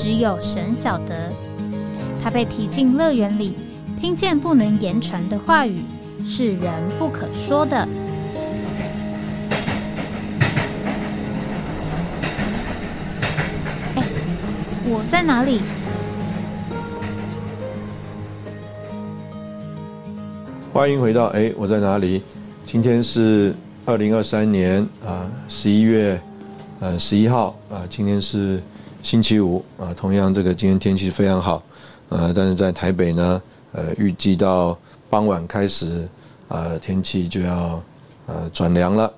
只有神晓得，他被提进乐园里，听见不能言传的话语，是人不可说的。哎，我在哪里？欢迎回到哎，我在哪里？今天是二零二三年啊十一月呃十一号啊，今天是。星期五啊，同样这个今天天气非常好，呃，但是在台北呢，呃，预计到傍晚开始，呃，天气就要呃转凉了。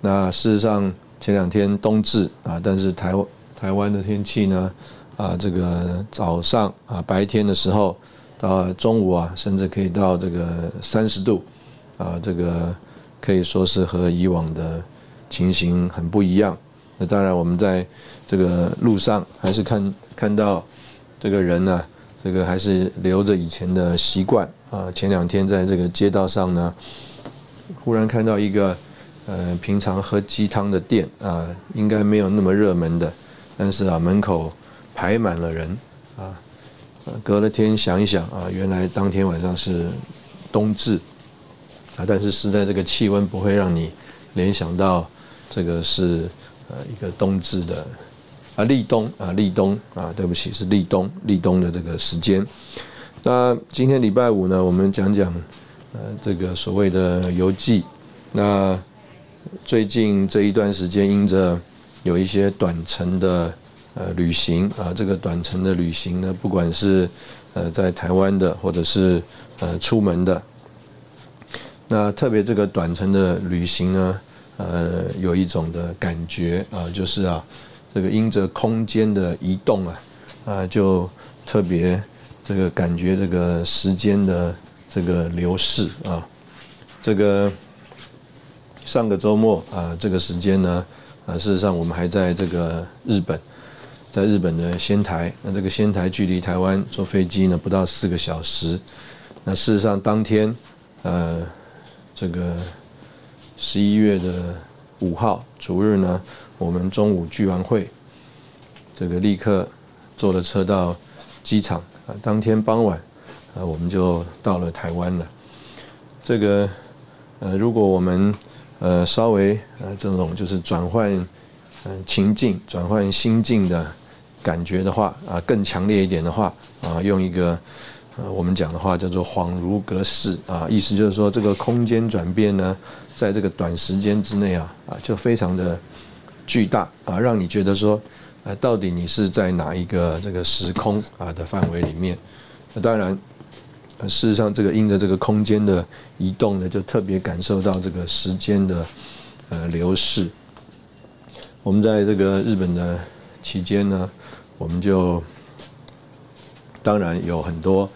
那事实上前两天冬至啊，但是台台湾的天气呢，啊，这个早上啊白天的时候到中午啊，甚至可以到这个三十度，啊，这个可以说是和以往的情形很不一样。那当然，我们在这个路上还是看看到这个人呢，这个还是留着以前的习惯啊。前两天在这个街道上呢，忽然看到一个呃平常喝鸡汤的店啊，应该没有那么热门的，但是啊门口排满了人啊。隔了天想一想啊，原来当天晚上是冬至啊，但是实在这个气温不会让你联想到这个是。呃，一个冬至的啊，立冬啊，立冬啊，对不起，是立冬，立冬的这个时间。那今天礼拜五呢，我们讲讲呃这个所谓的游记。那最近这一段时间，因着有一些短程的呃旅行啊，这个短程的旅行呢，不管是呃在台湾的，或者是呃出门的，那特别这个短程的旅行呢。呃，有一种的感觉啊，就是啊，这个因着空间的移动啊，啊，就特别这个感觉这个时间的这个流逝啊，这个上个周末啊，这个时间呢，啊，事实上我们还在这个日本，在日本的仙台，那这个仙台距离台湾坐飞机呢不到四个小时，那事实上当天呃，这个。十一月的五号主日呢，我们中午聚完会，这个立刻坐了车到机场啊。当天傍晚啊，我们就到了台湾了。这个呃，如果我们呃稍微呃这种就是转换嗯情境、转换心境的感觉的话啊，更强烈一点的话啊，用一个呃我们讲的话叫做恍如隔世啊，意思就是说这个空间转变呢。在这个短时间之内啊啊，就非常的巨大啊，让你觉得说，呃，到底你是在哪一个这个时空啊的范围里面？那当然，事实上这个因着这个空间的移动呢，就特别感受到这个时间的呃流逝。我们在这个日本的期间呢，我们就当然有很多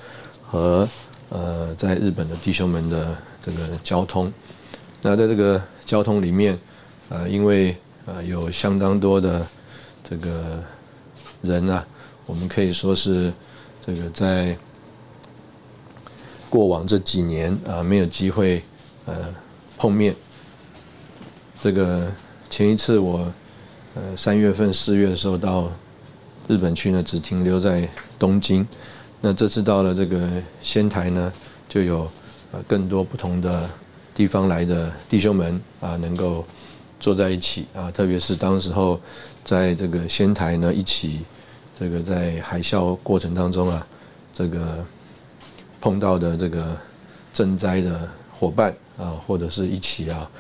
和呃在日本的弟兄们的这个交通。那在这个交通里面，呃，因为呃有相当多的这个人啊，我们可以说是这个在过往这几年啊没有机会呃碰面。这个前一次我呃三月份四月的时候到日本去呢，只停留在东京。那这次到了这个仙台呢，就有呃更多不同的。地方来的弟兄们啊，能够坐在一起啊，特别是当时候在这个仙台呢，一起这个在海啸过程当中啊，这个碰到的这个赈灾的伙伴啊，或者是一起啊，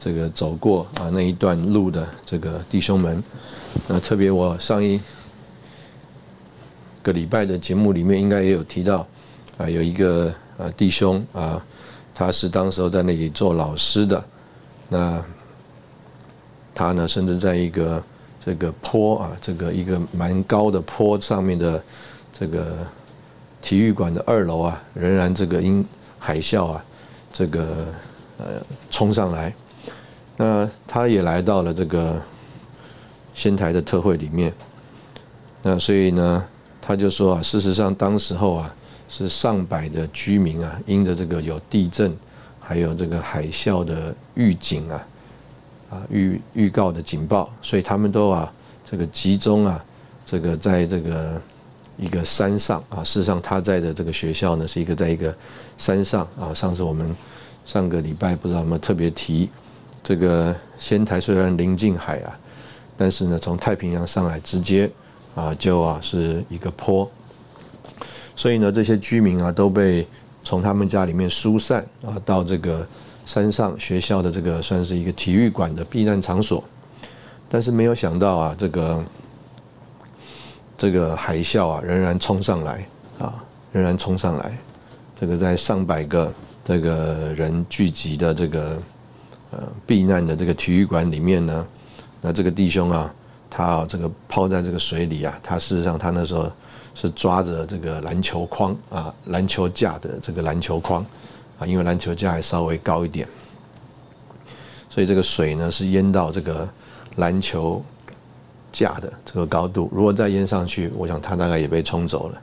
这个走过啊那一段路的这个弟兄们，那特别我上一个礼拜的节目里面应该也有提到啊，有一个呃弟兄啊。他是当时候在那里做老师的，那他呢，甚至在一个这个坡啊，这个一个蛮高的坡上面的这个体育馆的二楼啊，仍然这个因海啸啊，这个呃冲上来。那他也来到了这个仙台的特会里面。那所以呢，他就说啊，事实上当时候啊，是上百的居民啊，因着这个有地震，还有这个海啸的预警啊。啊，预预告的警报，所以他们都啊，这个集中啊，这个在这个一个山上啊，事实上他在的这个学校呢，是一个在一个山上啊。上次我们上个礼拜不知道有没有特别提，这个仙台虽然临近海啊，但是呢，从太平洋上来直接啊，就啊是一个坡，所以呢，这些居民啊都被从他们家里面疏散啊，到这个。山上学校的这个算是一个体育馆的避难场所，但是没有想到啊，这个这个海啸啊仍然冲上来啊，仍然冲上来。这个在上百个这个人聚集的这个呃避难的这个体育馆里面呢，那这个弟兄啊，他这个泡在这个水里啊，他事实上他那时候是抓着这个篮球框啊，篮球架的这个篮球框。啊，因为篮球架还稍微高一点，所以这个水呢是淹到这个篮球架的这个高度。如果再淹上去，我想他大概也被冲走了。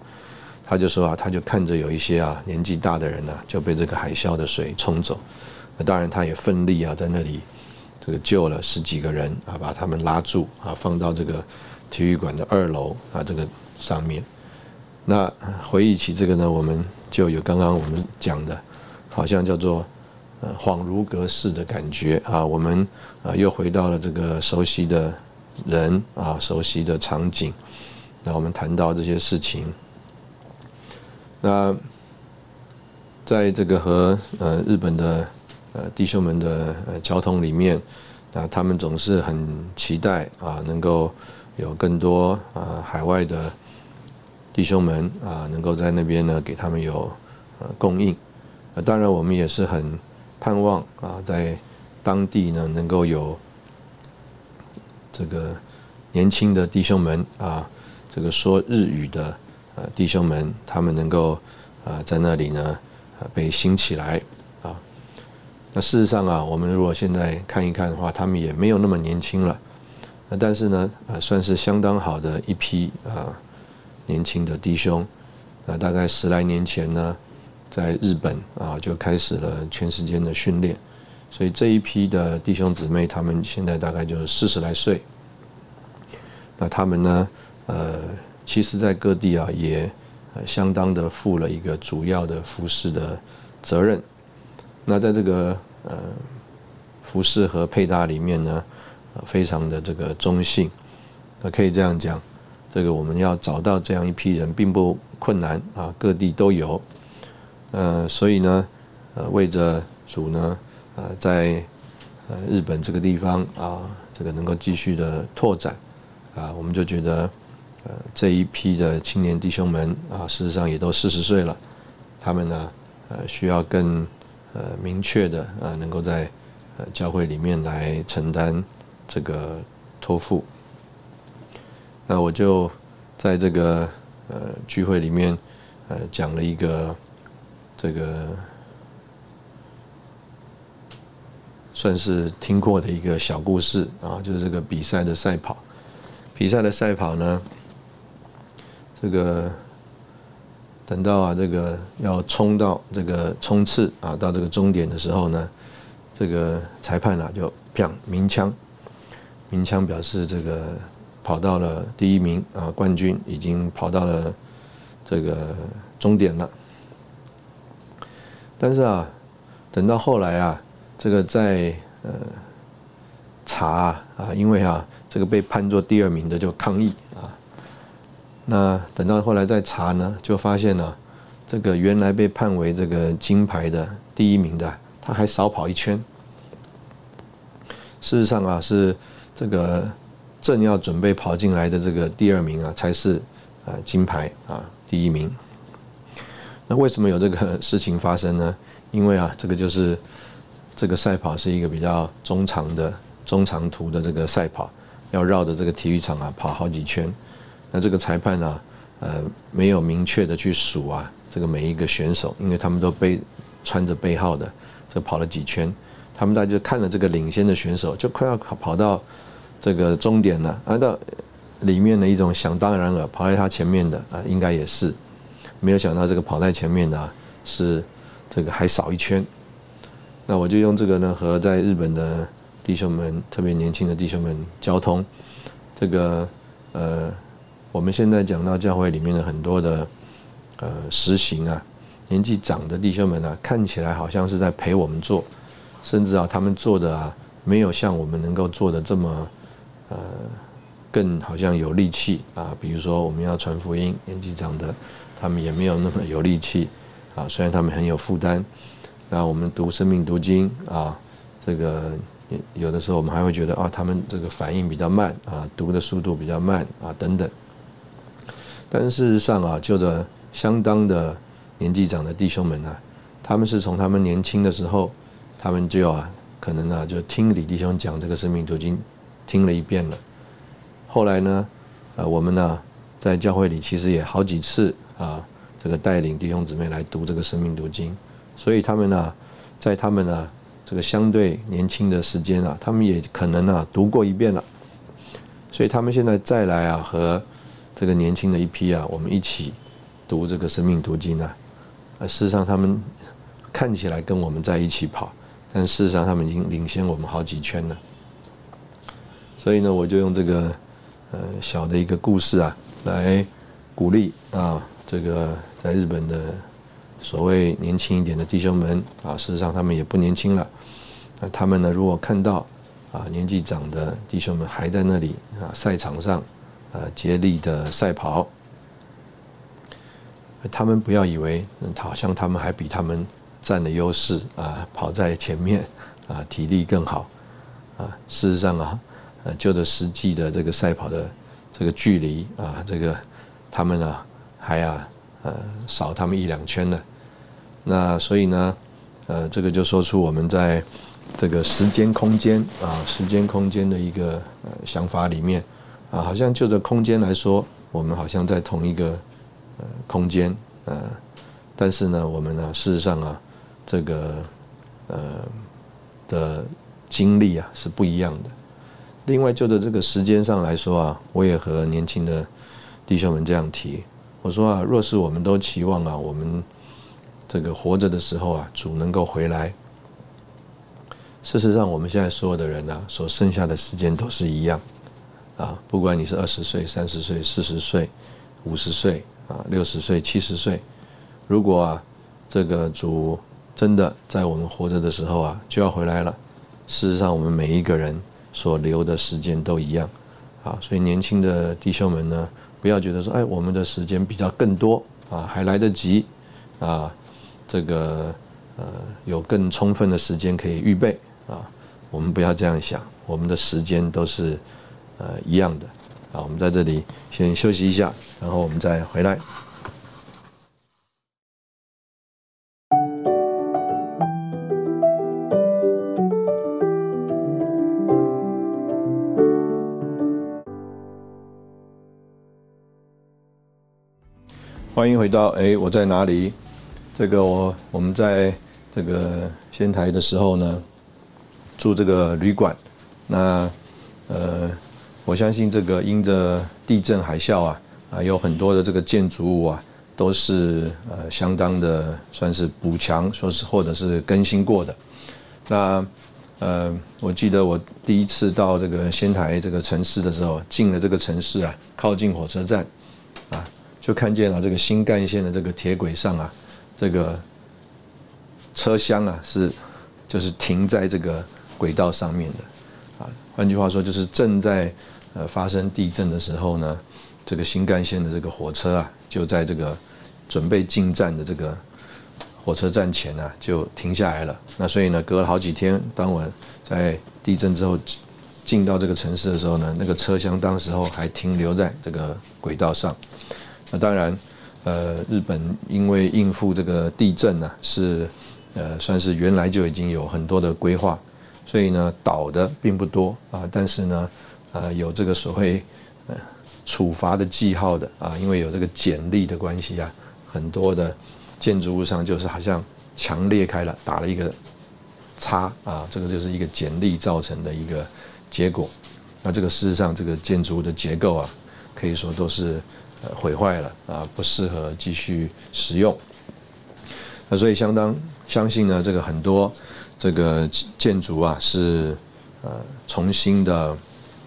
他就说啊，他就看着有一些啊年纪大的人呢就被这个海啸的水冲走。那当然他也奋力啊在那里这个救了十几个人啊，把他们拉住啊，放到这个体育馆的二楼啊这个上面。那回忆起这个呢，我们就有刚刚我们讲的。好像叫做呃恍如隔世的感觉啊，我们啊又回到了这个熟悉的人啊，熟悉的场景。那我们谈到这些事情，那在这个和呃日本的呃弟兄们的呃交通里面，啊，他们总是很期待啊，能够有更多啊海外的弟兄们啊，能够在那边呢给他们有呃供应。那当然，我们也是很盼望啊，在当地呢能够有这个年轻的弟兄们啊，这个说日语的呃弟兄们，他们能够啊在那里呢啊被兴起来啊。那事实上啊，我们如果现在看一看的话，他们也没有那么年轻了。那但是呢，啊算是相当好的一批啊年轻的弟兄。那大概十来年前呢。在日本啊，就开始了全时间的训练，所以这一批的弟兄姊妹，他们现在大概就是四十来岁。那他们呢，呃，其实，在各地啊，也相当的负了一个主要的服饰的责任。那在这个呃服饰和配搭里面呢，非常的这个中性。那可以这样讲，这个我们要找到这样一批人，并不困难啊，各地都有。呃，所以呢，呃，为着主呢，呃，在呃日本这个地方啊，这个能够继续的拓展啊，我们就觉得，呃，这一批的青年弟兄们啊，事实上也都四十岁了，他们呢，呃，需要更呃明确的啊，能够在呃教会里面来承担这个托付。那我就在这个呃聚会里面呃讲了一个。这个算是听过的一个小故事啊，就是这个比赛的赛跑。比赛的赛跑呢，这个等到啊，这个要冲到这个冲刺啊，到这个终点的时候呢，这个裁判啊就砰鸣枪，鸣枪表示这个跑到了第一名啊，冠军已经跑到了这个终点了。但是啊，等到后来啊，这个在呃查啊，因为啊这个被判作第二名的就抗议啊，那等到后来再查呢，就发现呢，这个原来被判为这个金牌的第一名的，他还少跑一圈。事实上啊，是这个正要准备跑进来的这个第二名啊，才是呃金牌啊第一名。那为什么有这个事情发生呢？因为啊，这个就是这个赛跑是一个比较中长的中长途的这个赛跑，要绕着这个体育场啊跑好几圈。那这个裁判呢，呃，没有明确的去数啊，这个每一个选手，因为他们都背穿着背号的，这跑了几圈，他们大家就看了这个领先的选手，就快要跑跑到这个终点了，啊，到里面的一种想当然了，跑在他前面的啊，应该也是，没有想到这个跑在前面的是这个还少一圈。那我就用这个呢，和在日本的弟兄们，特别年轻的弟兄们交通。这个呃，我们现在讲到教会里面的很多的呃实行啊，年纪长的弟兄们啊，看起来好像是在陪我们做，甚至啊，他们做的啊，没有像我们能够做的这么呃更好像有力气啊。比如说我们要传福音，年纪长的他们也没有那么有力气啊，虽然他们很有负担。那我们读生命读经啊，这个有的时候我们还会觉得啊，他们这个反应比较慢啊，读的速度比较慢啊等等。但事实上啊，就着相当的年纪长的弟兄们呢，他们是从他们年轻的时候，他们就啊可能呢就听李弟兄讲这个生命读经，听了一遍了。后来呢，呃，我们呢在教会里其实也好几次啊，这个带领弟兄姊妹来读这个生命读经。所以他们呢，在他们呢这个相对年轻的时间啊，他们也可能啊读过一遍了。所以他们现在再来啊，和这个年轻的一批啊，我们一起读这个生命读经啊，啊，事实上他们看起来跟我们在一起跑，但事实上他们已经领先我们好几圈了。所以呢，我就用这个呃小的一个故事啊，来鼓励啊，这个在日本的。所谓年轻一点的弟兄们啊，事实上他们也不年轻了。那他们呢，如果看到啊年纪长的弟兄们还在那里啊赛场上啊竭力的赛跑，他们不要以为好像他们还比他们占了优势啊，跑在前面啊体力更好啊。事实上啊，呃就着实际的这个赛跑的这个距离啊，这个他们呢还啊呃少他们一两圈呢。那所以呢，呃，这个就说出我们在这个时间空间啊，时间空间的一个呃想法里面啊，好像就着空间来说，我们好像在同一个呃空间呃，但是呢，我们呢，事实上啊，这个呃的经历啊是不一样的。另外，就着这个时间上来说啊，我也和年轻的弟兄们这样提，我说啊，若是我们都期望啊，我们这个活着的时候啊，主能够回来。事实上，我们现在所有的人呢，所剩下的时间都是一样，啊，不管你是二十岁、三十岁、四十岁、五十岁啊、六十岁、七十岁，如果啊，这个主真的在我们活着的时候啊，就要回来了。事实上，我们每一个人所留的时间都一样，啊，所以年轻的弟兄们呢，不要觉得说，哎，我们的时间比较更多啊，还来得及，啊。这个呃，有更充分的时间可以预备啊。我们不要这样想，我们的时间都是呃一样的啊。我们在这里先休息一下，然后我们再回来。欢迎回到哎，我在哪里？这个我我们在这个仙台的时候呢，住这个旅馆，那呃，我相信这个因着地震海啸啊，啊有很多的这个建筑物啊，都是呃相当的算是补强，说是或者是更新过的。那呃，我记得我第一次到这个仙台这个城市的时候，进了这个城市啊，靠近火车站，就看见了这个新干线的这个铁轨上啊。这个车厢啊，是就是停在这个轨道上面的，啊，换句话说，就是正在呃发生地震的时候呢，这个新干线的这个火车啊，就在这个准备进站的这个火车站前呢，就停下来了。那所以呢，隔了好几天，当我在地震之后进到这个城市的时候呢，那个车厢当时候还停留在这个轨道上。那当然。呃，日本因为应付这个地震呢，是呃算是原来就已经有很多的规划，所以呢倒的并不多啊。但是呢，呃有这个所谓呃处罚的记号的啊，因为有这个简历的关系啊，很多的建筑物上就是好像墙裂开了，打了一个叉啊，这个就是一个简历造成的一个结果。那这个事实上，这个建筑物的结构啊，可以说都是毁坏了啊，不适合继续使用。那所以相当相信呢，这个很多这个建筑啊是呃重新的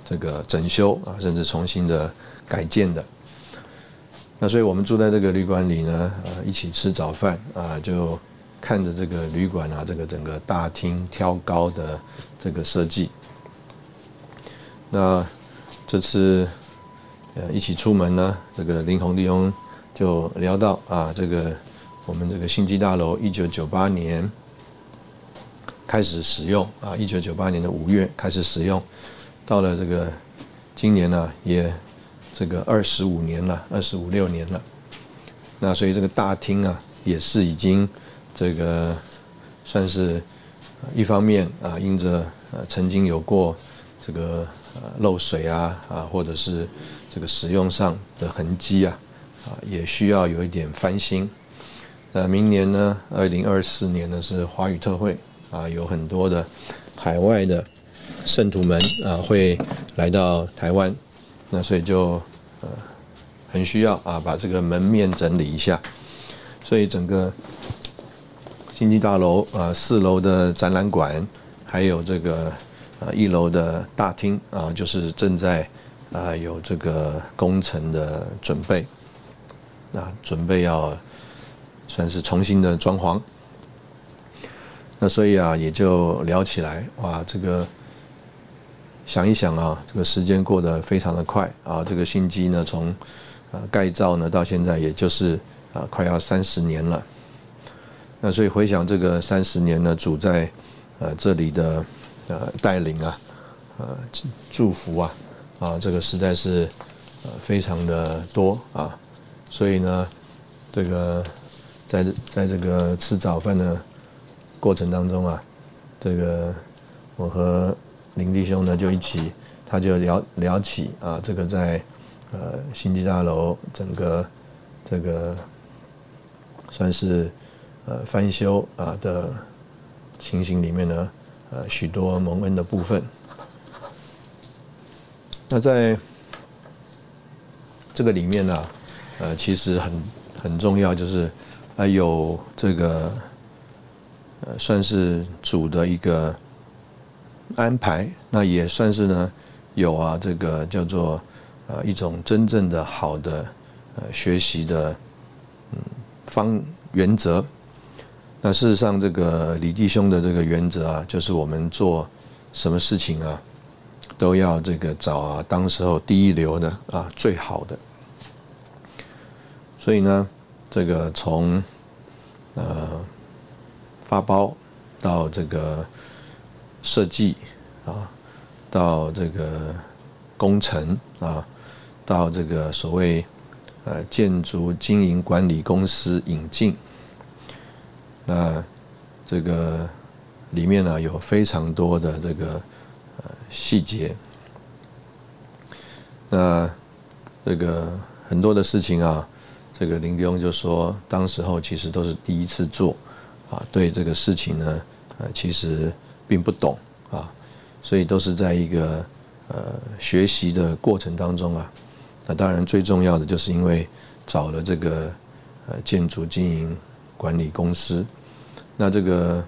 这个整修啊，甚至重新的改建的。那所以我们住在这个旅馆里呢，呃，一起吃早饭啊，就看着这个旅馆啊，这个整个大厅挑高的这个设计。那这次呃一起出门呢，这个林鸿弟兄就聊到啊，这个我们这个新基大楼一九九八年开始使用啊，一九九八年的五月开始使用，到了这个今年呢也。这个二十五年了，二十五六年了，那所以这个大厅啊，也是已经这个算是一方面啊，因着呃曾经有过这个漏水啊啊，或者是这个使用上的痕迹啊啊，也需要有一点翻新。那明年呢，二零二四年呢是华语特会啊，有很多的海外的圣徒们啊会来到台湾。那所以就呃很需要啊，把这个门面整理一下。所以整个经济大楼啊，四楼的展览馆，还有这个啊一楼的大厅啊，就是正在啊有这个工程的准备，啊准备要算是重新的装潢。那所以啊，也就聊起来哇，这个。想一想啊，这个时间过得非常的快啊！这个新机呢，从呃盖造呢到现在，也就是啊快要三十年了。那所以回想这个三十年呢，主在呃这里的呃带领啊，呃祝福啊，啊这个实在是呃非常的多啊。所以呢，这个在在这个吃早饭的过程当中啊，这个我和。林弟兄呢，就一起，他就聊聊起啊，这个在呃星际大楼整个这个算是呃翻修啊的情形里面呢，呃许多蒙恩的部分。那在这个里面呢，呃其实很很重要，就是啊有这个呃算是主的一个。安排那也算是呢，有啊，这个叫做呃一种真正的好的呃学习的嗯方原则。那事实上，这个李弟兄的这个原则啊，就是我们做什么事情啊，都要这个找啊当时候第一流的啊最好的。所以呢，这个从呃发包到这个。设计啊，到这个工程啊，到这个所谓呃建筑经营管理公司引进，那这个里面呢有非常多的这个呃细节，那这个很多的事情啊，这个林兄就说，当时候其实都是第一次做啊，对这个事情呢，呃其实。并不懂啊，所以都是在一个呃学习的过程当中啊。那当然最重要的就是因为找了这个呃建筑经营管理公司，那这个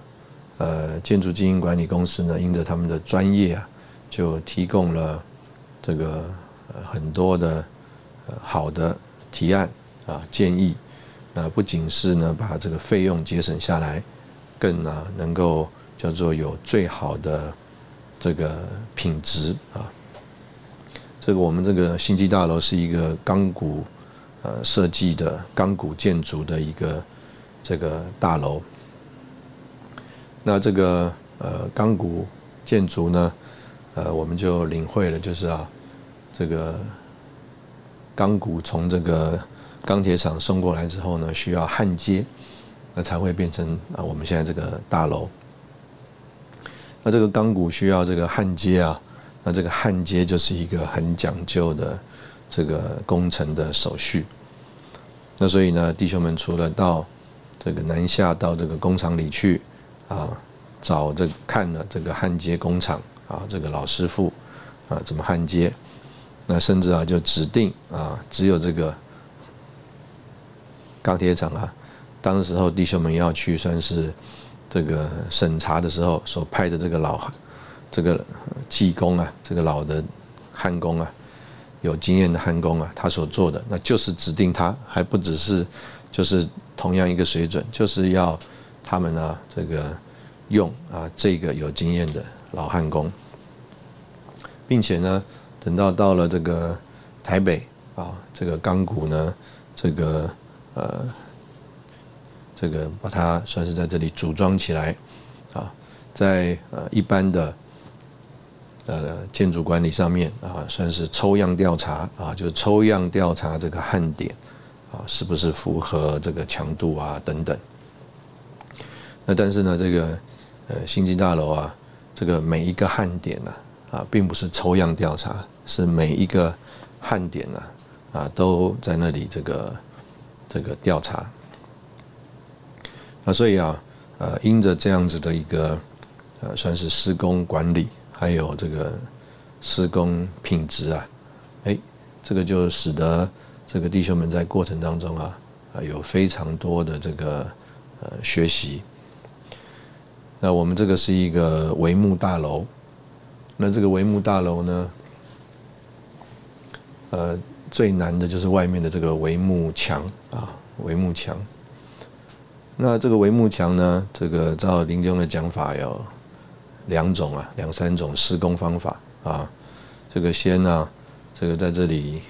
呃建筑经营管理公司呢，因着他们的专业啊，就提供了这个呃很多的好的提案啊建议。那不仅是呢把这个费用节省下来，更啊能够。叫做有最好的这个品质啊，这个我们这个星际大楼是一个钢骨呃设计的钢骨建筑的一个这个大楼。那这个呃钢骨建筑呢，呃我们就领会了，就是啊这个钢骨从这个钢铁厂送过来之后呢，需要焊接，那才会变成啊我们现在这个大楼。那这个钢骨需要这个焊接啊，那这个焊接就是一个很讲究的这个工程的手续。那所以呢，弟兄们除了到这个南下到这个工厂里去啊，找这看了这个焊接工厂啊，这个老师傅啊怎么焊接，那甚至啊就指定啊，只有这个钢铁厂啊，当时候弟兄们要去算是这个审查的时候所派的这个老这个技工啊，这个老的焊工啊。有经验的焊工啊，他所做的那就是指定他，还不只是就是同样一个水准，就是要他们呢这个用啊这个有经验的老焊工，并且呢等到到了这个台北啊，这个钢骨呢这个呃这个把它算是在这里组装起来啊，在呃一般的。呃，建筑管理上面啊，算是抽样调查啊，就是抽样调查这个焊点啊，是不是符合这个强度啊等等。那但是呢，这个呃星际大楼啊，这个每一个焊点呢啊，并不是抽样调查，是每一个焊点呢啊都在那里这个这个调查。那所以啊，呃，因着这样子的一个呃，算是施工管理。还有这个施工品质啊，哎，这个就使得这个弟兄们在过程当中啊，啊有非常多的这个呃学习。那我们这个是一个帷幕大楼，那这个帷幕大楼呢，呃，最难的就是外面的这个帷幕墙啊，帷幕墙。那这个帷幕墙呢，这个照林中的讲法有。两种啊，两三种施工方法啊，这个先呢，这个在这里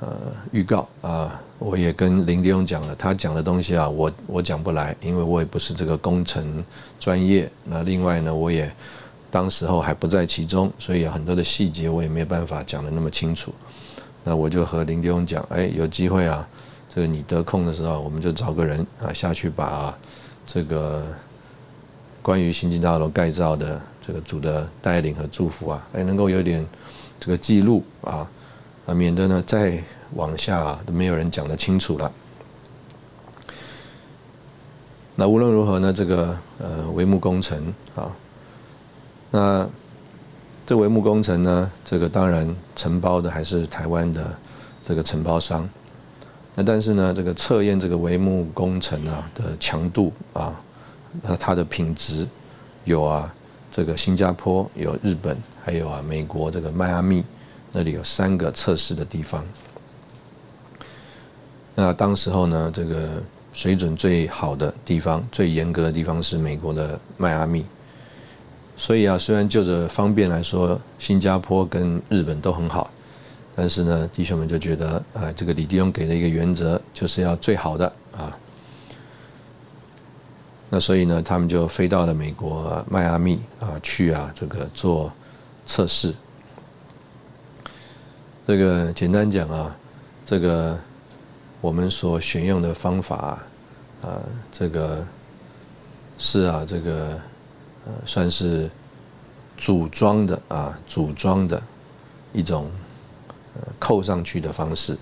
呃预告啊，我也跟林弟兄讲了，他讲的东西啊，我我讲不来，因为我也不是这个工程专业。那另外呢，我也当时候还不在其中，所以很多的细节我也没办法讲的那么清楚。那我就和林弟兄讲，哎，有机会啊，这个你得空的时候，我们就找个人啊下去把这个。关于新津大楼盖造的这个主的带领和祝福啊，哎，能够有点这个记录啊，啊，免得呢再往下都没有人讲得清楚了。那无论如何呢，这个呃帷幕工程啊，那这帷幕工程呢，这个当然承包的还是台湾的这个承包商。那但是呢，这个测验这个帷幕工程啊的强度啊。那它的品质有啊，这个新加坡有日本，还有啊美国这个迈阿密那里有三个测试的地方。那当时候呢，这个水准最好的地方、最严格的地方是美国的迈阿密。所以啊，虽然就着方便来说，新加坡跟日本都很好，但是呢，弟兄们就觉得啊，这个李弟兄给的一个原则就是要最好的啊。那所以呢，他们就飞到了美国迈阿密啊，去啊这个做测试。这个简单讲啊，这个我们所选用的方法啊，这个是啊这个呃算是组装的啊组装的一种扣上去的方式。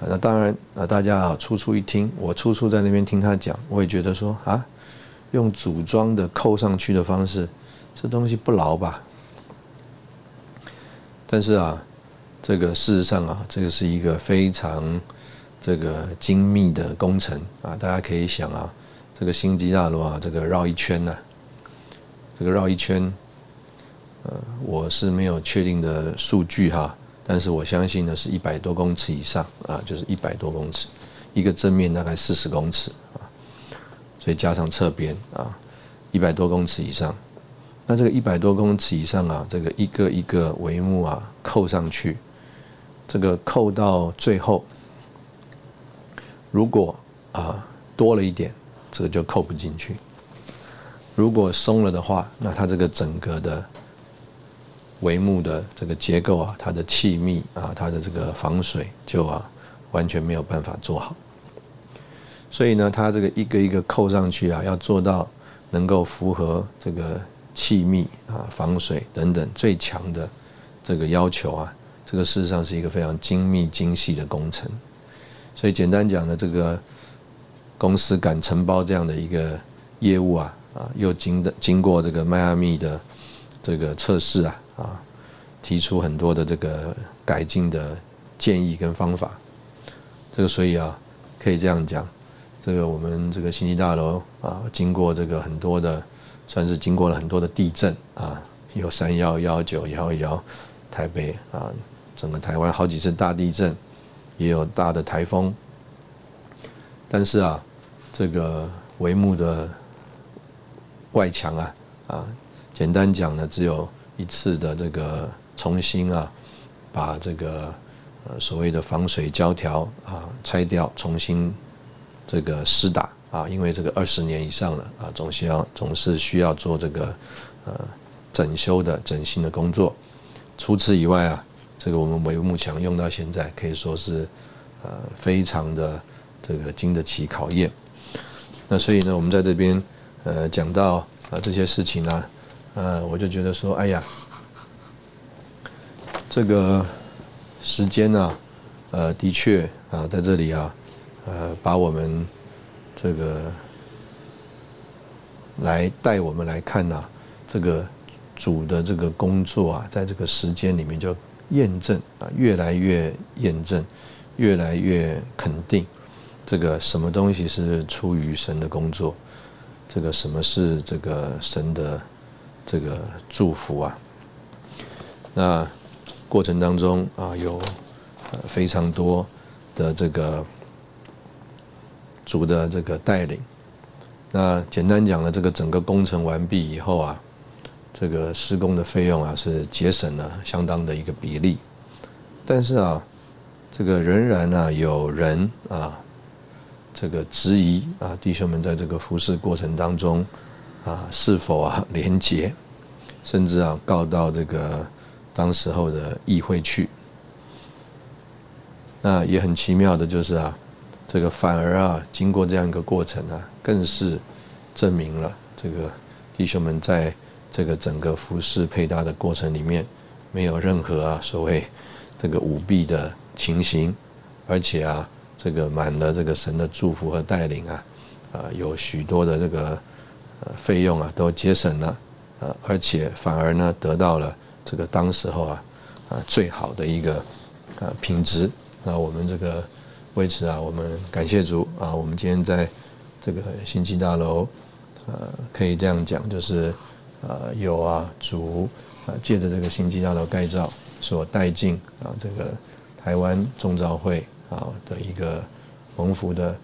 那当然，啊，大家啊，初初一听，我初初在那边听他讲，我也觉得说啊，用组装的扣上去的方式，这东西不牢吧？但是啊，这个事实上啊，这个是一个非常这个精密的工程啊，大家可以想啊，这个星际大楼啊，这个绕一圈呢，这个绕一圈，呃，我是没有确定的数据哈。但是我相信呢，是一百多公尺以上啊，就是一百多公尺，一个正面大概四十公尺啊，所以加上侧边啊，一百多公尺以上。那这个一百多公尺以上啊，这个一个一个帷幕啊扣上去，这个扣到最后，如果啊多了一点，这个就扣不进去；如果松了的话，那它这个整个的。帷幕的这个结构啊，它的气密啊，它的这个防水就啊完全没有办法做好。所以呢，它这个一个一个扣上去啊，要做到能够符合这个气密啊、防水等等最强的这个要求啊，这个事实上是一个非常精密精细的工程。所以简单讲呢，这个公司敢承包这样的一个业务啊，啊，又经的经过这个迈阿密的这个测试啊，啊，提出很多的这个改进的建议跟方法。这个所以啊，可以这样讲，这个我们这个星际大楼啊，经过这个很多的，算是经过了很多的地震啊，有三幺幺九幺幺，台北啊，整个台湾好几次大地震，也有大的台风，但是啊，这个帷幕的外墙啊，啊，简单讲呢，只有一次的这个重新啊，把这个。呃，所谓的防水胶条啊，拆掉，重新这个施打啊，因为这个二十年以上了啊，总需要总是需要做这个呃整修的整新的工作。除此以外啊，这个我们帷幕墙用到现在可以说是呃非常的这个经得起考验。那所以呢，我们在这边呃讲到啊这些事情呢，呃，我就觉得说，哎呀，这个。时间呢，呃，的确啊，在这里啊，呃，把我们这个来带我们来看呐，这个主的这个工作啊，在这个时间里面就验证啊，越来越验证，越来越肯定，这个什么东西是出于神的工作，这个什么是这个神的这个祝福啊，那。过程当中啊，有非常多的这个主的这个带领。那简单讲呢，这个整个工程完毕以后啊，这个施工的费用啊是节省了相当的一个比例。但是啊，这个仍然呢有人啊，这个质疑啊，弟兄们在这个服侍过程当中啊，是否啊廉洁，甚至啊告到这个。当时候的议会去，那也很奇妙的，就是啊，这个反而啊，经过这样一个过程啊，更是证明了这个弟兄们在这个整个服饰配搭的过程里面，没有任何啊所谓这个舞弊的情形，而且啊，这个满了这个神的祝福和带领啊，啊，有许多的这个呃费用啊都节省了，呃，而且反而呢得到了。这个当时候啊，啊最好的一个啊品质，那我们这个为此啊，我们感谢主啊，我们今天在这个新奇大楼，呃，可以这样讲，就是呃有啊主啊借着这个新基大楼盖造所带进啊这个台湾中造会啊的一个蒙福的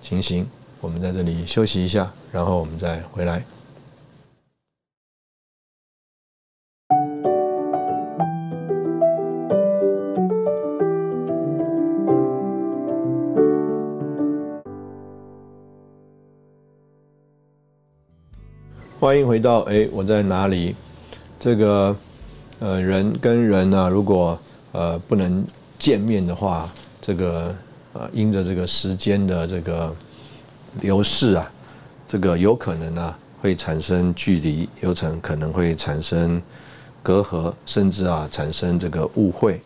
情形，我们在这里休息一下，然后我们再回来。欢迎回到哎，我在哪里？这个呃，人跟人呢，如果呃不能见面的话，这个呃，因着这个时间的这个流逝啊，这个有可能呢会产生距离，有可能可能会产生隔阂，甚至啊产生这个误会。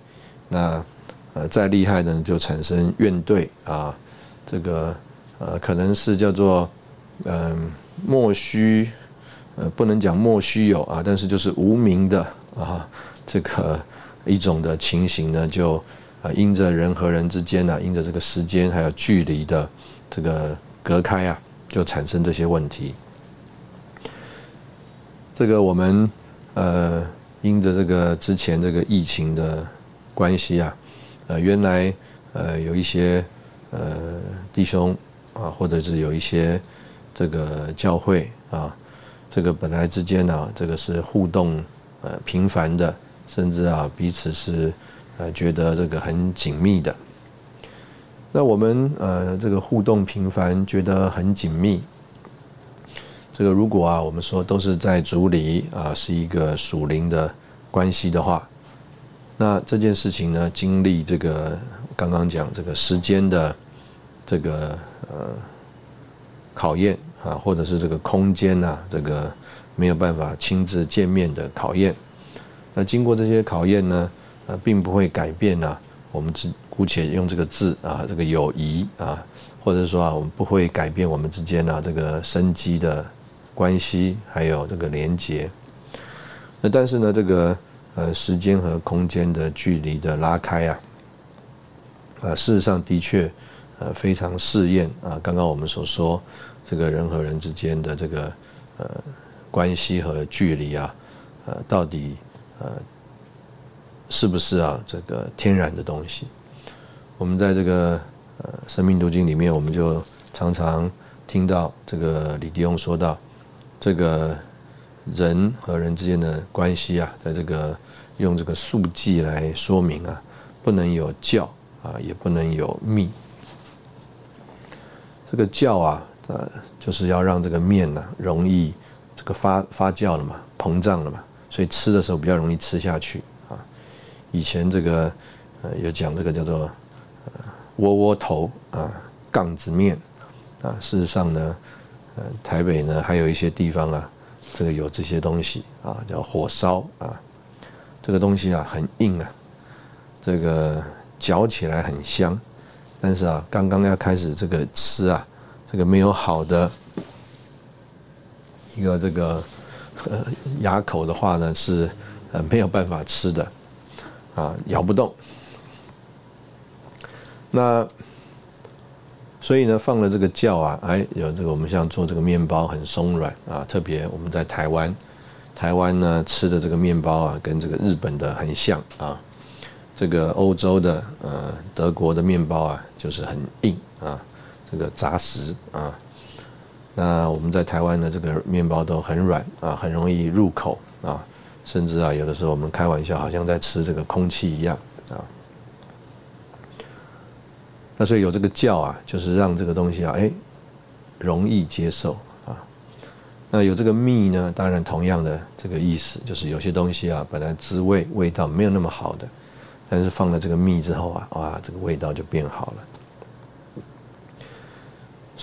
那呃再厉害的就产生怨怼啊，这个呃可能是叫做嗯莫须。呃，不能讲莫须有啊，但是就是无名的啊，这个一种的情形呢，就啊，因着人和人之间呢，因着这个时间还有距离的这个隔开啊，就产生这些问题。这个我们呃，因着这个之前这个疫情的关系啊，呃，原来呃有一些呃弟兄啊，或者是有一些这个教会啊。这个本来之间呢，这个是互动呃频繁的，甚至啊彼此是呃觉得这个很紧密的。那我们呃这个互动频繁，觉得很紧密。这个如果啊我们说都是在主里啊是一个属灵的关系的话，那这件事情呢经历这个刚刚讲这个时间的这个呃考验。啊，或者是这个空间呐，这个没有办法亲自见面的考验，那经过这些考验呢，呃，并不会改变啊，我们只姑且用这个字啊，这个友谊啊，或者说啊，我们不会改变我们之间啊这个生机的关系，还有这个连结。那但是呢，这个呃时间和空间的距离的拉开啊，呃，事实上的确呃非常试验啊，刚刚我们所说这个人和人之间的这个呃关系和距离啊，呃，到底呃是不是啊这个天然的东西？我们在这个呃生命读经里面，我们就常常听到这个李迪翁说到这个。人和人之间的关系啊，在这个用这个速记来说明啊，不能有教啊，也不能有密。这个教啊，呃，就是要让这个面呢容易这个发发酵了嘛，膨胀了嘛，所以吃的时候比较容易吃下去啊。以前这个呃有讲这个叫做窝窝头啊，杠子面啊，事实上呢，呃台北呢还有一些地方啊。这个有这些东西啊，叫火烧啊，这个东西啊很硬啊，这个嚼起来很香，但是啊，刚刚要开始这个吃啊，这个没有好的一个这个牙口的话呢，是呃没有办法吃的啊，咬不动。那。所以呢，放了这个酵啊，哎，有这个我们像做这个面包很松软啊，特别我们在台湾，台湾呢吃的这个面包啊，跟这个日本的很像啊。这个欧洲的呃德国的面包啊，就是很硬啊，这个扎实啊。那我们在台湾的这个面包都很软啊，很容易入口啊，甚至啊有的时候我们开玩笑，好像在吃这个空气一样啊。那所以有这个教啊，就是让这个东西啊，哎，容易接受啊。那有这个蜜呢，当然同样的这个意思，就是有些东西啊，本来滋味味道没有那么好的，但是放了这个蜜之后啊，哇，这个味道就变好了。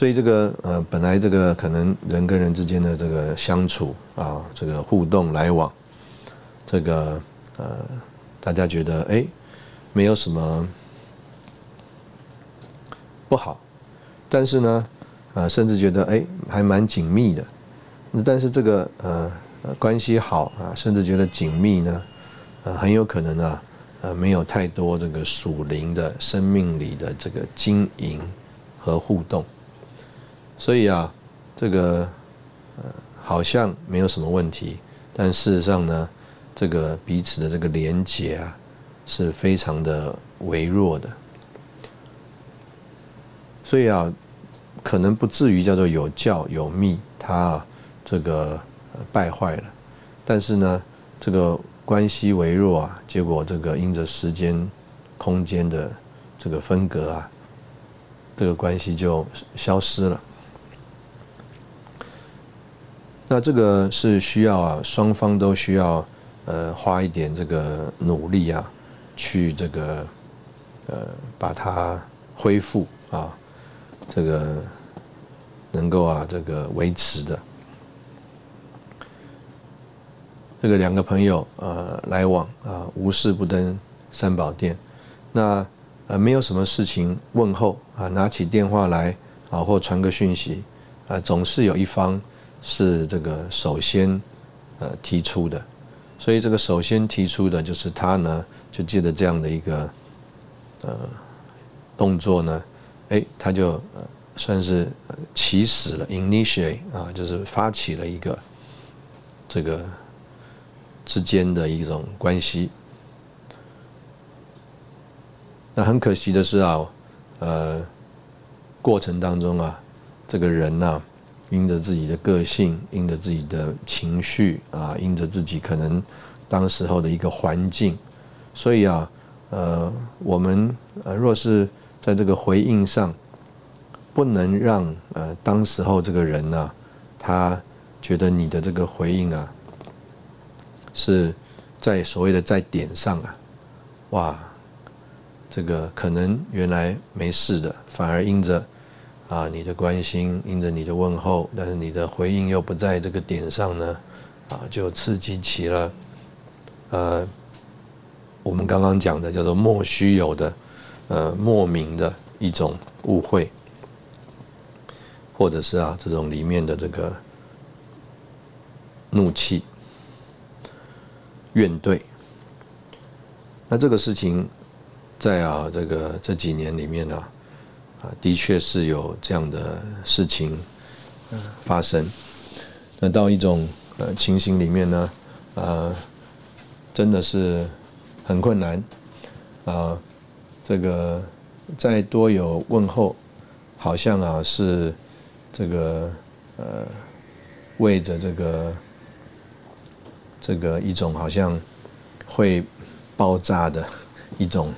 所以这个呃，本来这个可能人跟人之间的这个相处啊，这个互动来往，这个呃，大家觉得哎，没有什么。不好，但是呢，呃，甚至觉得哎，还蛮紧密的。但是这个呃关系好啊，甚至觉得紧密呢，呃，很有可能啊，呃，没有太多这个属灵的生命里的这个经营和互动。所以啊，这个呃好像没有什么问题，但事实上呢，这个彼此的这个连结啊，是非常的微弱的。所以啊，可能不至于叫做有教有密，他这个败坏了。但是呢，这个关系微弱啊，结果这个因着时间、空间的这个分隔啊，这个关系就消失了。那这个是需要啊，双方都需要呃花一点这个努力啊，去这个呃把它恢复啊。这个能够啊，这个维持的，这个两个朋友呃来往啊，无事不登三宝殿，那呃没有什么事情问候啊，拿起电话来啊，或传个讯息啊，总是有一方是这个首先呃提出的，所以这个首先提出的就是他呢，就记得这样的一个呃动作呢。哎，他就算是起始了，initiate 啊，就是发起了一个这个之间的一种关系。那很可惜的是啊，呃，过程当中啊，这个人呐，因着自己的个性，因着自己的情绪啊，因着自己可能当时候的一个环境，所以啊，呃，我们呃，若是。在这个回应上，不能让呃当时候这个人呢，他觉得你的这个回应啊，是在所谓的在点上啊，哇，这个可能原来没事的，反而因着啊你的关心，因着你的问候，但是你的回应又不在这个点上呢，啊就刺激起了呃，我们刚刚讲的叫做莫须有的，呃，莫名的一种误会，或者是啊这种里面的这个怒气、怨怼。那这个事情，在啊这个这几年里面呢，的确是有这样的事情发生。那到一种呃情形里面呢，呃，真的是很困难啊。这个再多有问候，好像啊是这个呃为着这个这个一种好像会爆炸的一种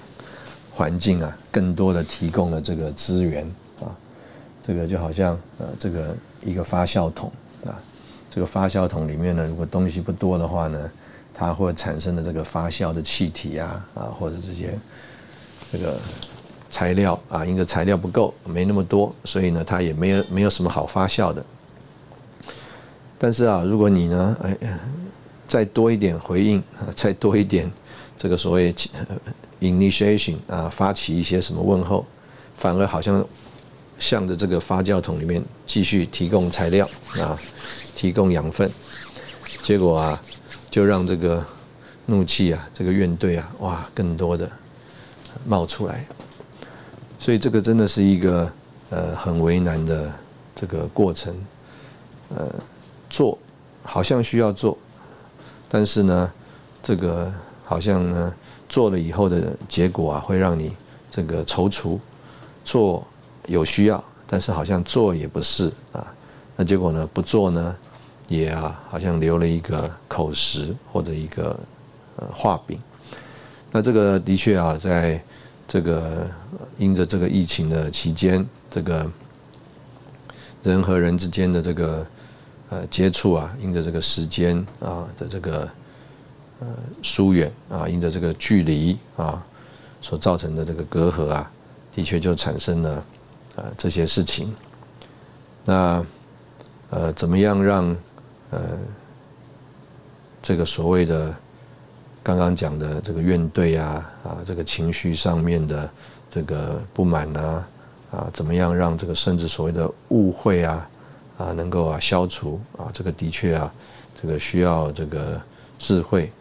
环境啊，更多的提供了这个资源啊。这个就好像呃这个一个发酵桶啊。这个发酵桶里面呢，如果东西不多的话呢，它会产生的这个发酵的气体啊啊，或者这些这个材料啊，因为材料不够，没那么多，所以呢，它也没有没有什么好发酵的。但是啊，如果你呢，哎，再多一点回应，再多一点这个所谓 initiation 啊，发起一些什么问候，反而好像向着这个发酵桶里面继续提供材料啊。提供养分，结果啊，就让这个怒气啊，这个怨怼啊，哇，更多的冒出来。所以这个真的是一个呃很为难的这个过程。呃，做好像需要做，但是呢，这个好像呢做了以后的结果啊，会让你这个踌躇。做有需要，但是好像做也不是啊。那结果呢，不做呢？也啊，好像留了一个口实或者一个呃画饼。那这个的确啊，在这个因着这个疫情的期间，这个人和人之间的这个呃接触啊，因着这个时间啊的这个呃疏远啊，因着这个距离啊所造成的这个隔阂啊，的确就产生了啊这些事情。那呃，怎么样让？呃，这个所谓的刚刚讲的这个怨怼啊啊，这个情绪上面的这个不满啊啊，怎么样让这个甚至所谓的误会啊啊能够啊消除啊？这个的确啊，这个需要这个智慧，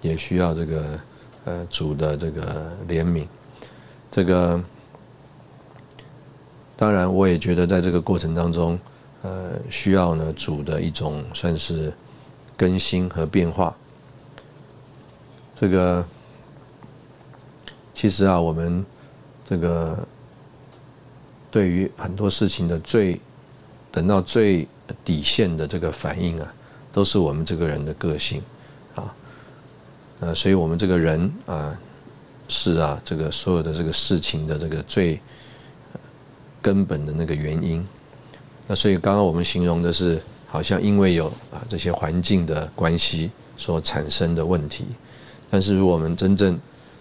也需要这个呃主的这个怜悯。这个当然，我也觉得在这个过程当中。呃，需要呢主的一种算是更新和变化。这个其实啊，我们这个对于很多事情的最等到最底线的这个反应啊，都是我们这个人的个性。呃，所以我们这个人啊，是啊，这个所有的这个事情的这个最根本的那个原因。那所以刚刚我们形容的是，好像因为有啊这些环境的关系所产生的问题，但是如果我们真正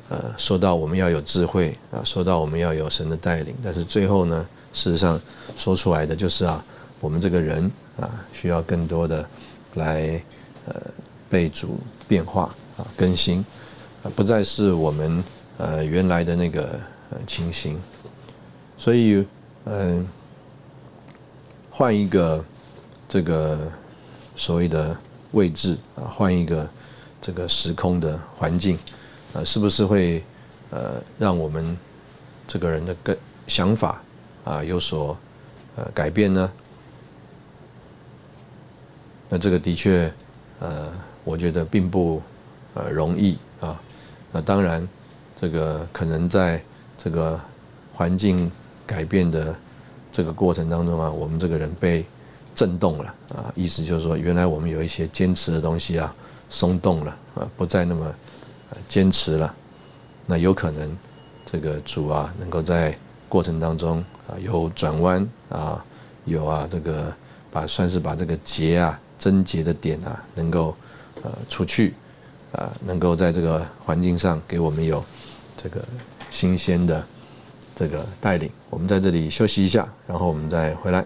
呃说到我们要有智慧啊，说到我们要有神的带领，但是最后呢，事实上说出来的就是啊，我们这个人啊需要更多的来呃被主变化更新，不再是我们呃原来的那个呃情形，所以嗯。换一个这个所谓的位置啊，换一个这个时空的环境啊，是不是会呃让我们这个人的个想法啊有所呃改变呢？那这个的确呃，我觉得并不呃容易啊。那当然，这个可能在这个环境改变的。这个过程当中啊，我们这个人被震动了啊，意思就是说，原来我们有一些坚持的东西啊，松动了啊，不再那么坚持了。那有可能这个主啊，能够在过程当中啊，有转弯啊，有啊，这个把算是把这个结啊，贞结的点啊，能够呃除去啊，能够在这个环境上给我们有这个新鲜的这个带领。我们在这里休息一下，然后我们再回来。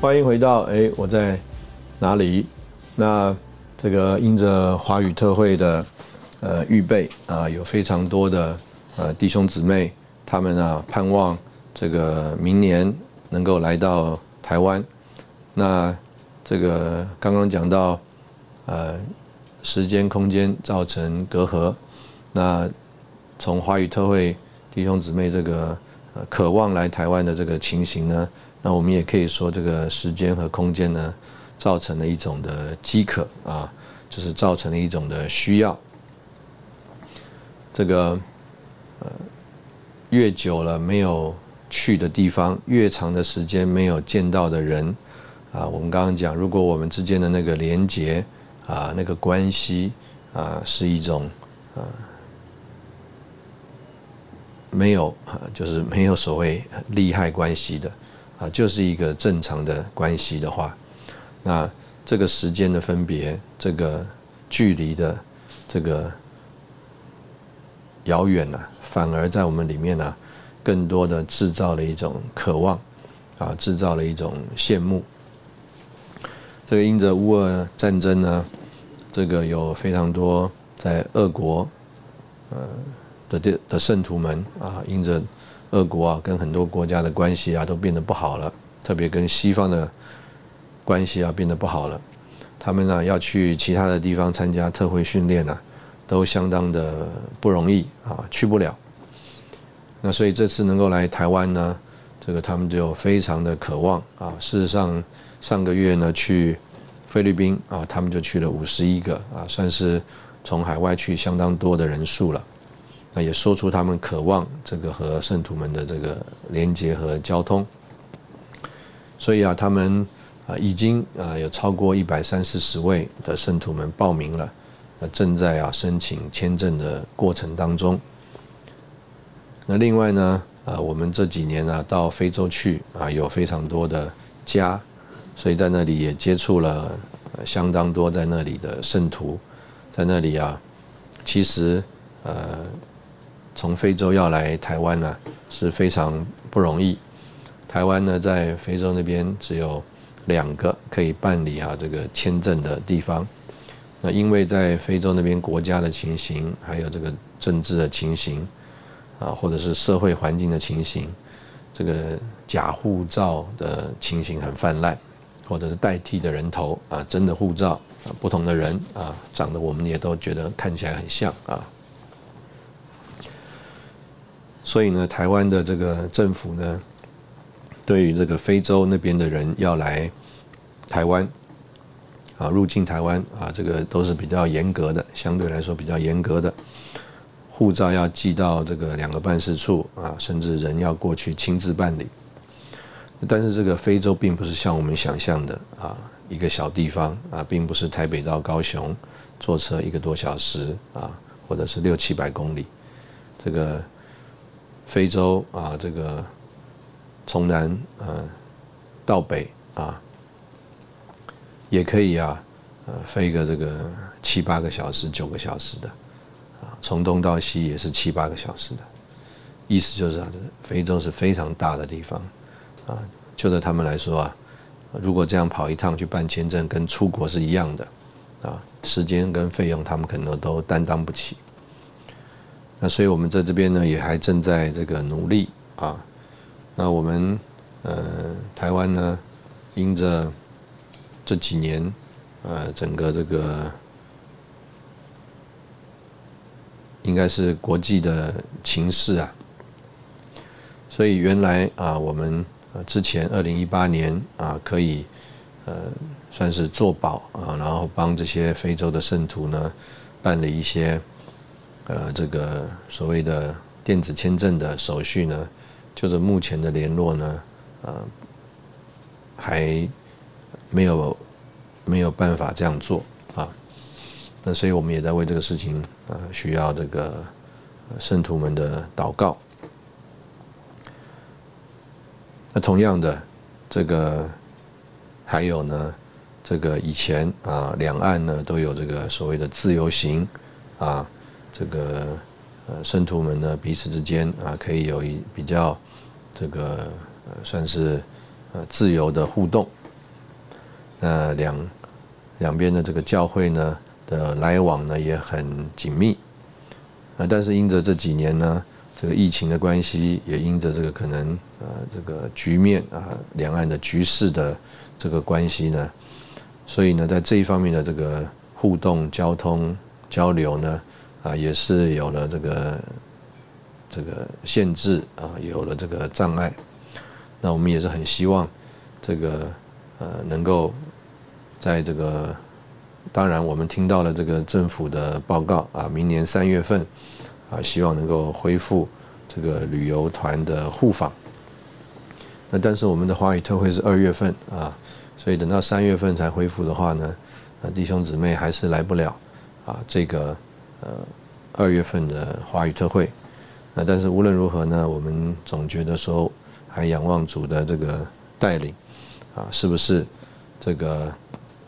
欢迎回到哎，我在哪里？那。这个因着华语特会的呃预备啊，有非常多的呃弟兄姊妹，他们啊盼望这个明年能够来到台湾。那这个刚刚讲到呃时间空间造成隔阂，那从华语特会弟兄姊妹这个呃渴望来台湾的这个情形呢，那我们也可以说这个时间和空间呢。造成了一种的饥渴啊，就是造成了一种的需要。这个呃，越久了没有去的地方，越长的时间没有见到的人啊，我们刚刚讲，如果我们之间的那个连结啊，那个关系啊，是一种啊，没有啊，就是没有所谓利害关系的啊，就是一个正常的关系的话。那这个时间的分别，这个距离的这个遥远呢，反而在我们里面呢，更多的制造了一种渴望，啊，制造了一种羡慕。这个因着乌俄战争呢，这个有非常多在俄国，呃的的的圣徒们啊，因着俄国啊跟很多国家的关系啊都变得不好了，特别跟西方的。关系啊变得不好了，他们呢要去其他的地方参加特会训练呢，都相当的不容易啊，去不了。那所以这次能够来台湾呢，这个他们就非常的渴望啊。事实上，上个月呢去菲律宾啊，他们就去了五十一个啊，算是从海外去相当多的人数了。那也说出他们渴望这个和圣徒们的这个连接和交通。所以啊，他们。啊，已经啊有超过一百三四十位的圣徒们报名了，那正在啊申请签证的过程当中。那另外呢，啊我们这几年啊到非洲去啊有非常多的家，所以在那里也接触了相当多在那里的圣徒，在那里啊，其实呃从非洲要来台湾呢是非常不容易。台湾呢在非洲那边只有。两个可以办理啊这个签证的地方，那因为在非洲那边国家的情形，还有这个政治的情形，啊或者是社会环境的情形，这个假护照的情形很泛滥，或者是代替的人头啊真的护照啊不同的人啊长得我们也都觉得看起来很像啊，所以呢台湾的这个政府呢。对于这个非洲那边的人要来台湾啊，入境台湾啊，这个都是比较严格的，相对来说比较严格的，护照要寄到这个两个办事处啊，甚至人要过去亲自办理。但是这个非洲并不是像我们想象的啊，一个小地方啊，并不是台北到高雄坐车一个多小时啊，或者是六七百公里。这个非洲啊，这个。从南呃到北啊，也可以啊，呃飞个这个七八个小时、九个小时的啊，从东到西也是七八个小时的。意思就是，非洲是非常大的地方啊，就在他们来说啊，如果这样跑一趟去办签证，跟出国是一样的啊，时间跟费用他们可能都担当不起。那所以我们在这边呢，也还正在这个努力啊。那我们呃台湾呢，因着这几年呃整个这个应该是国际的情势啊，所以原来啊我们之前二零一八年啊可以呃算是做保啊，然后帮这些非洲的圣徒呢办了一些呃这个所谓的电子签证的手续呢。就是目前的联络呢，呃，还没有没有办法这样做啊。那所以我们也在为这个事情啊，需要这个圣徒们的祷告。那同样的，这个还有呢，这个以前啊，两岸呢都有这个所谓的自由行啊，这个呃圣徒们呢彼此之间啊可以有一比较。这个呃算是呃自由的互动那两两边的这个教会呢的来往呢也很紧密。啊，但是因着这几年呢，这个疫情的关系，也因着这个可能呃这个局面啊，两岸的局势的这个关系呢，所以呢，在这一方面的这个互动、交通、交流呢，啊，也是有了这个这个限制啊，有了这个障碍。那我们也是很希望这个呃能够在这个，当然我们听到了这个政府的报告啊，明年三月份。啊，希望能够恢复这个旅游团的互访。那但是我们的华语特会是二月份啊，所以等到三月份才恢复的话呢，啊弟兄姊妹还是来不了啊这个呃二月份的华语特会。那但是无论如何呢，我们总觉得说还仰望主的这个带领啊，是不是这个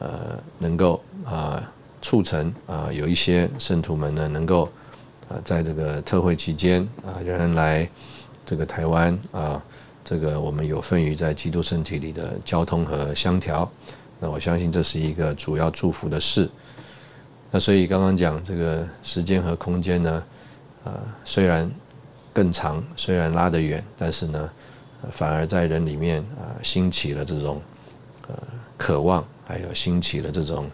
呃能够啊促成啊有一些圣徒们呢能够。啊，在这个特会期间啊，仍然来这个台湾啊，这个我们有份于在基督身体里的交通和相调，那我相信这是一个主要祝福的事。那所以刚刚讲这个时间和空间呢，啊，虽然更长，虽然拉得远，但是呢，反而在人里面啊，兴起了这种呃渴望，还有兴起了这种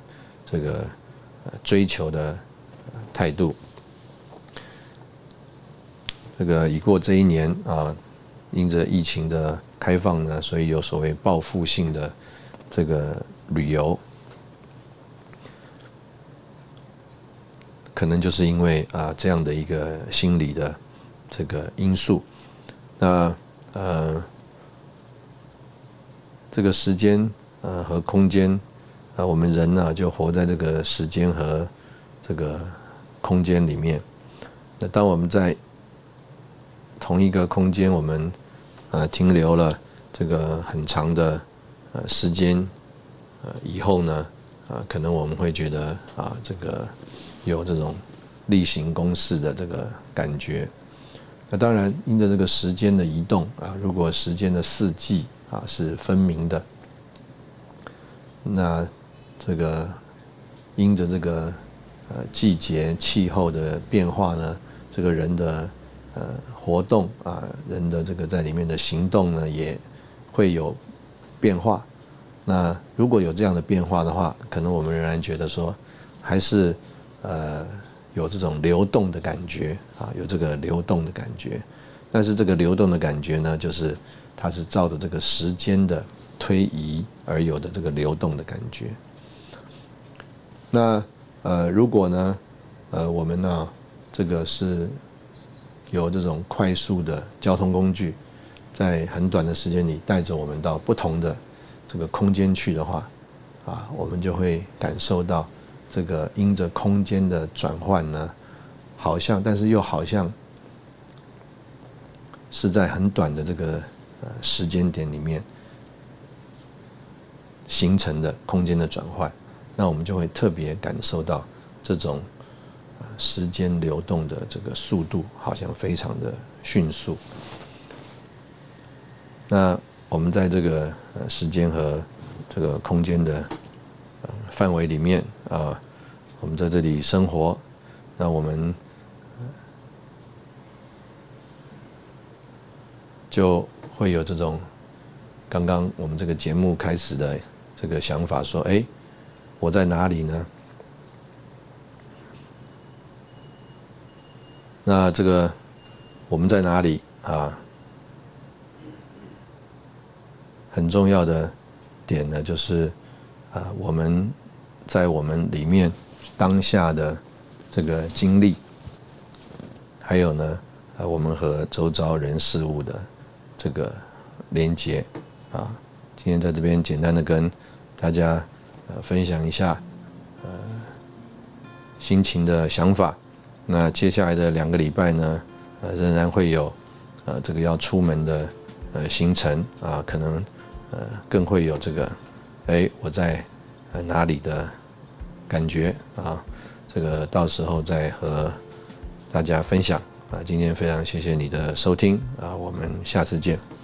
这个追求的态度。这个已过这一年啊，因着疫情的开放呢，所以有所谓报复性的这个旅游，可能就是因为啊这样的一个心理的这个因素。那呃，这个时间呃和空间那，我们人呢就活在这个时间和这个空间里面。那当我们在同一个空间，我们呃停留了这个很长的呃时间，呃以后呢，啊可能我们会觉得啊这个有这种例行公事的这个感觉。那当然，因着这个时间的移动啊，如果时间的四季啊是分明的，那这个因着这个呃季节气候的变化呢，这个人的。呃，活动啊，人的这个在里面的行动呢，也会有变化。那如果有这样的变化的话，可能我们仍然觉得说，还是呃有这种流动的感觉啊，有这个流动的感觉。但是这个流动的感觉呢，就是它是照着这个时间的推移而有的这个流动的感觉。那呃，如果呢，呃，我们呢，这个是。有这种快速的交通工具，在很短的时间里带着我们到不同的这个空间去的话，啊，我们就会感受到这个因着空间的转换呢，好像，但是又好像是在很短的这个呃时间点里面形成的空间的转换，那我们就会特别感受到这种。时间流动的这个速度好像非常的迅速。那我们在这个时间和这个空间的范围里面啊，我们在这里生活，那我们就会有这种刚刚我们这个节目开始的这个想法，说：哎，我在哪里呢？那这个我们在哪里啊？很重要的点呢，就是啊，我们在我们里面当下的这个经历，还有呢，啊，我们和周遭人事物的这个连接啊。今天在这边简单的跟大家呃分享一下呃心情的想法。那接下来的两个礼拜呢，呃，仍然会有，呃，这个要出门的，呃，行程啊，可能，呃，更会有这个，哎，我在，呃，哪里的感觉啊？这个到时候再和大家分享啊。今天非常谢谢你的收听啊，我们下次见。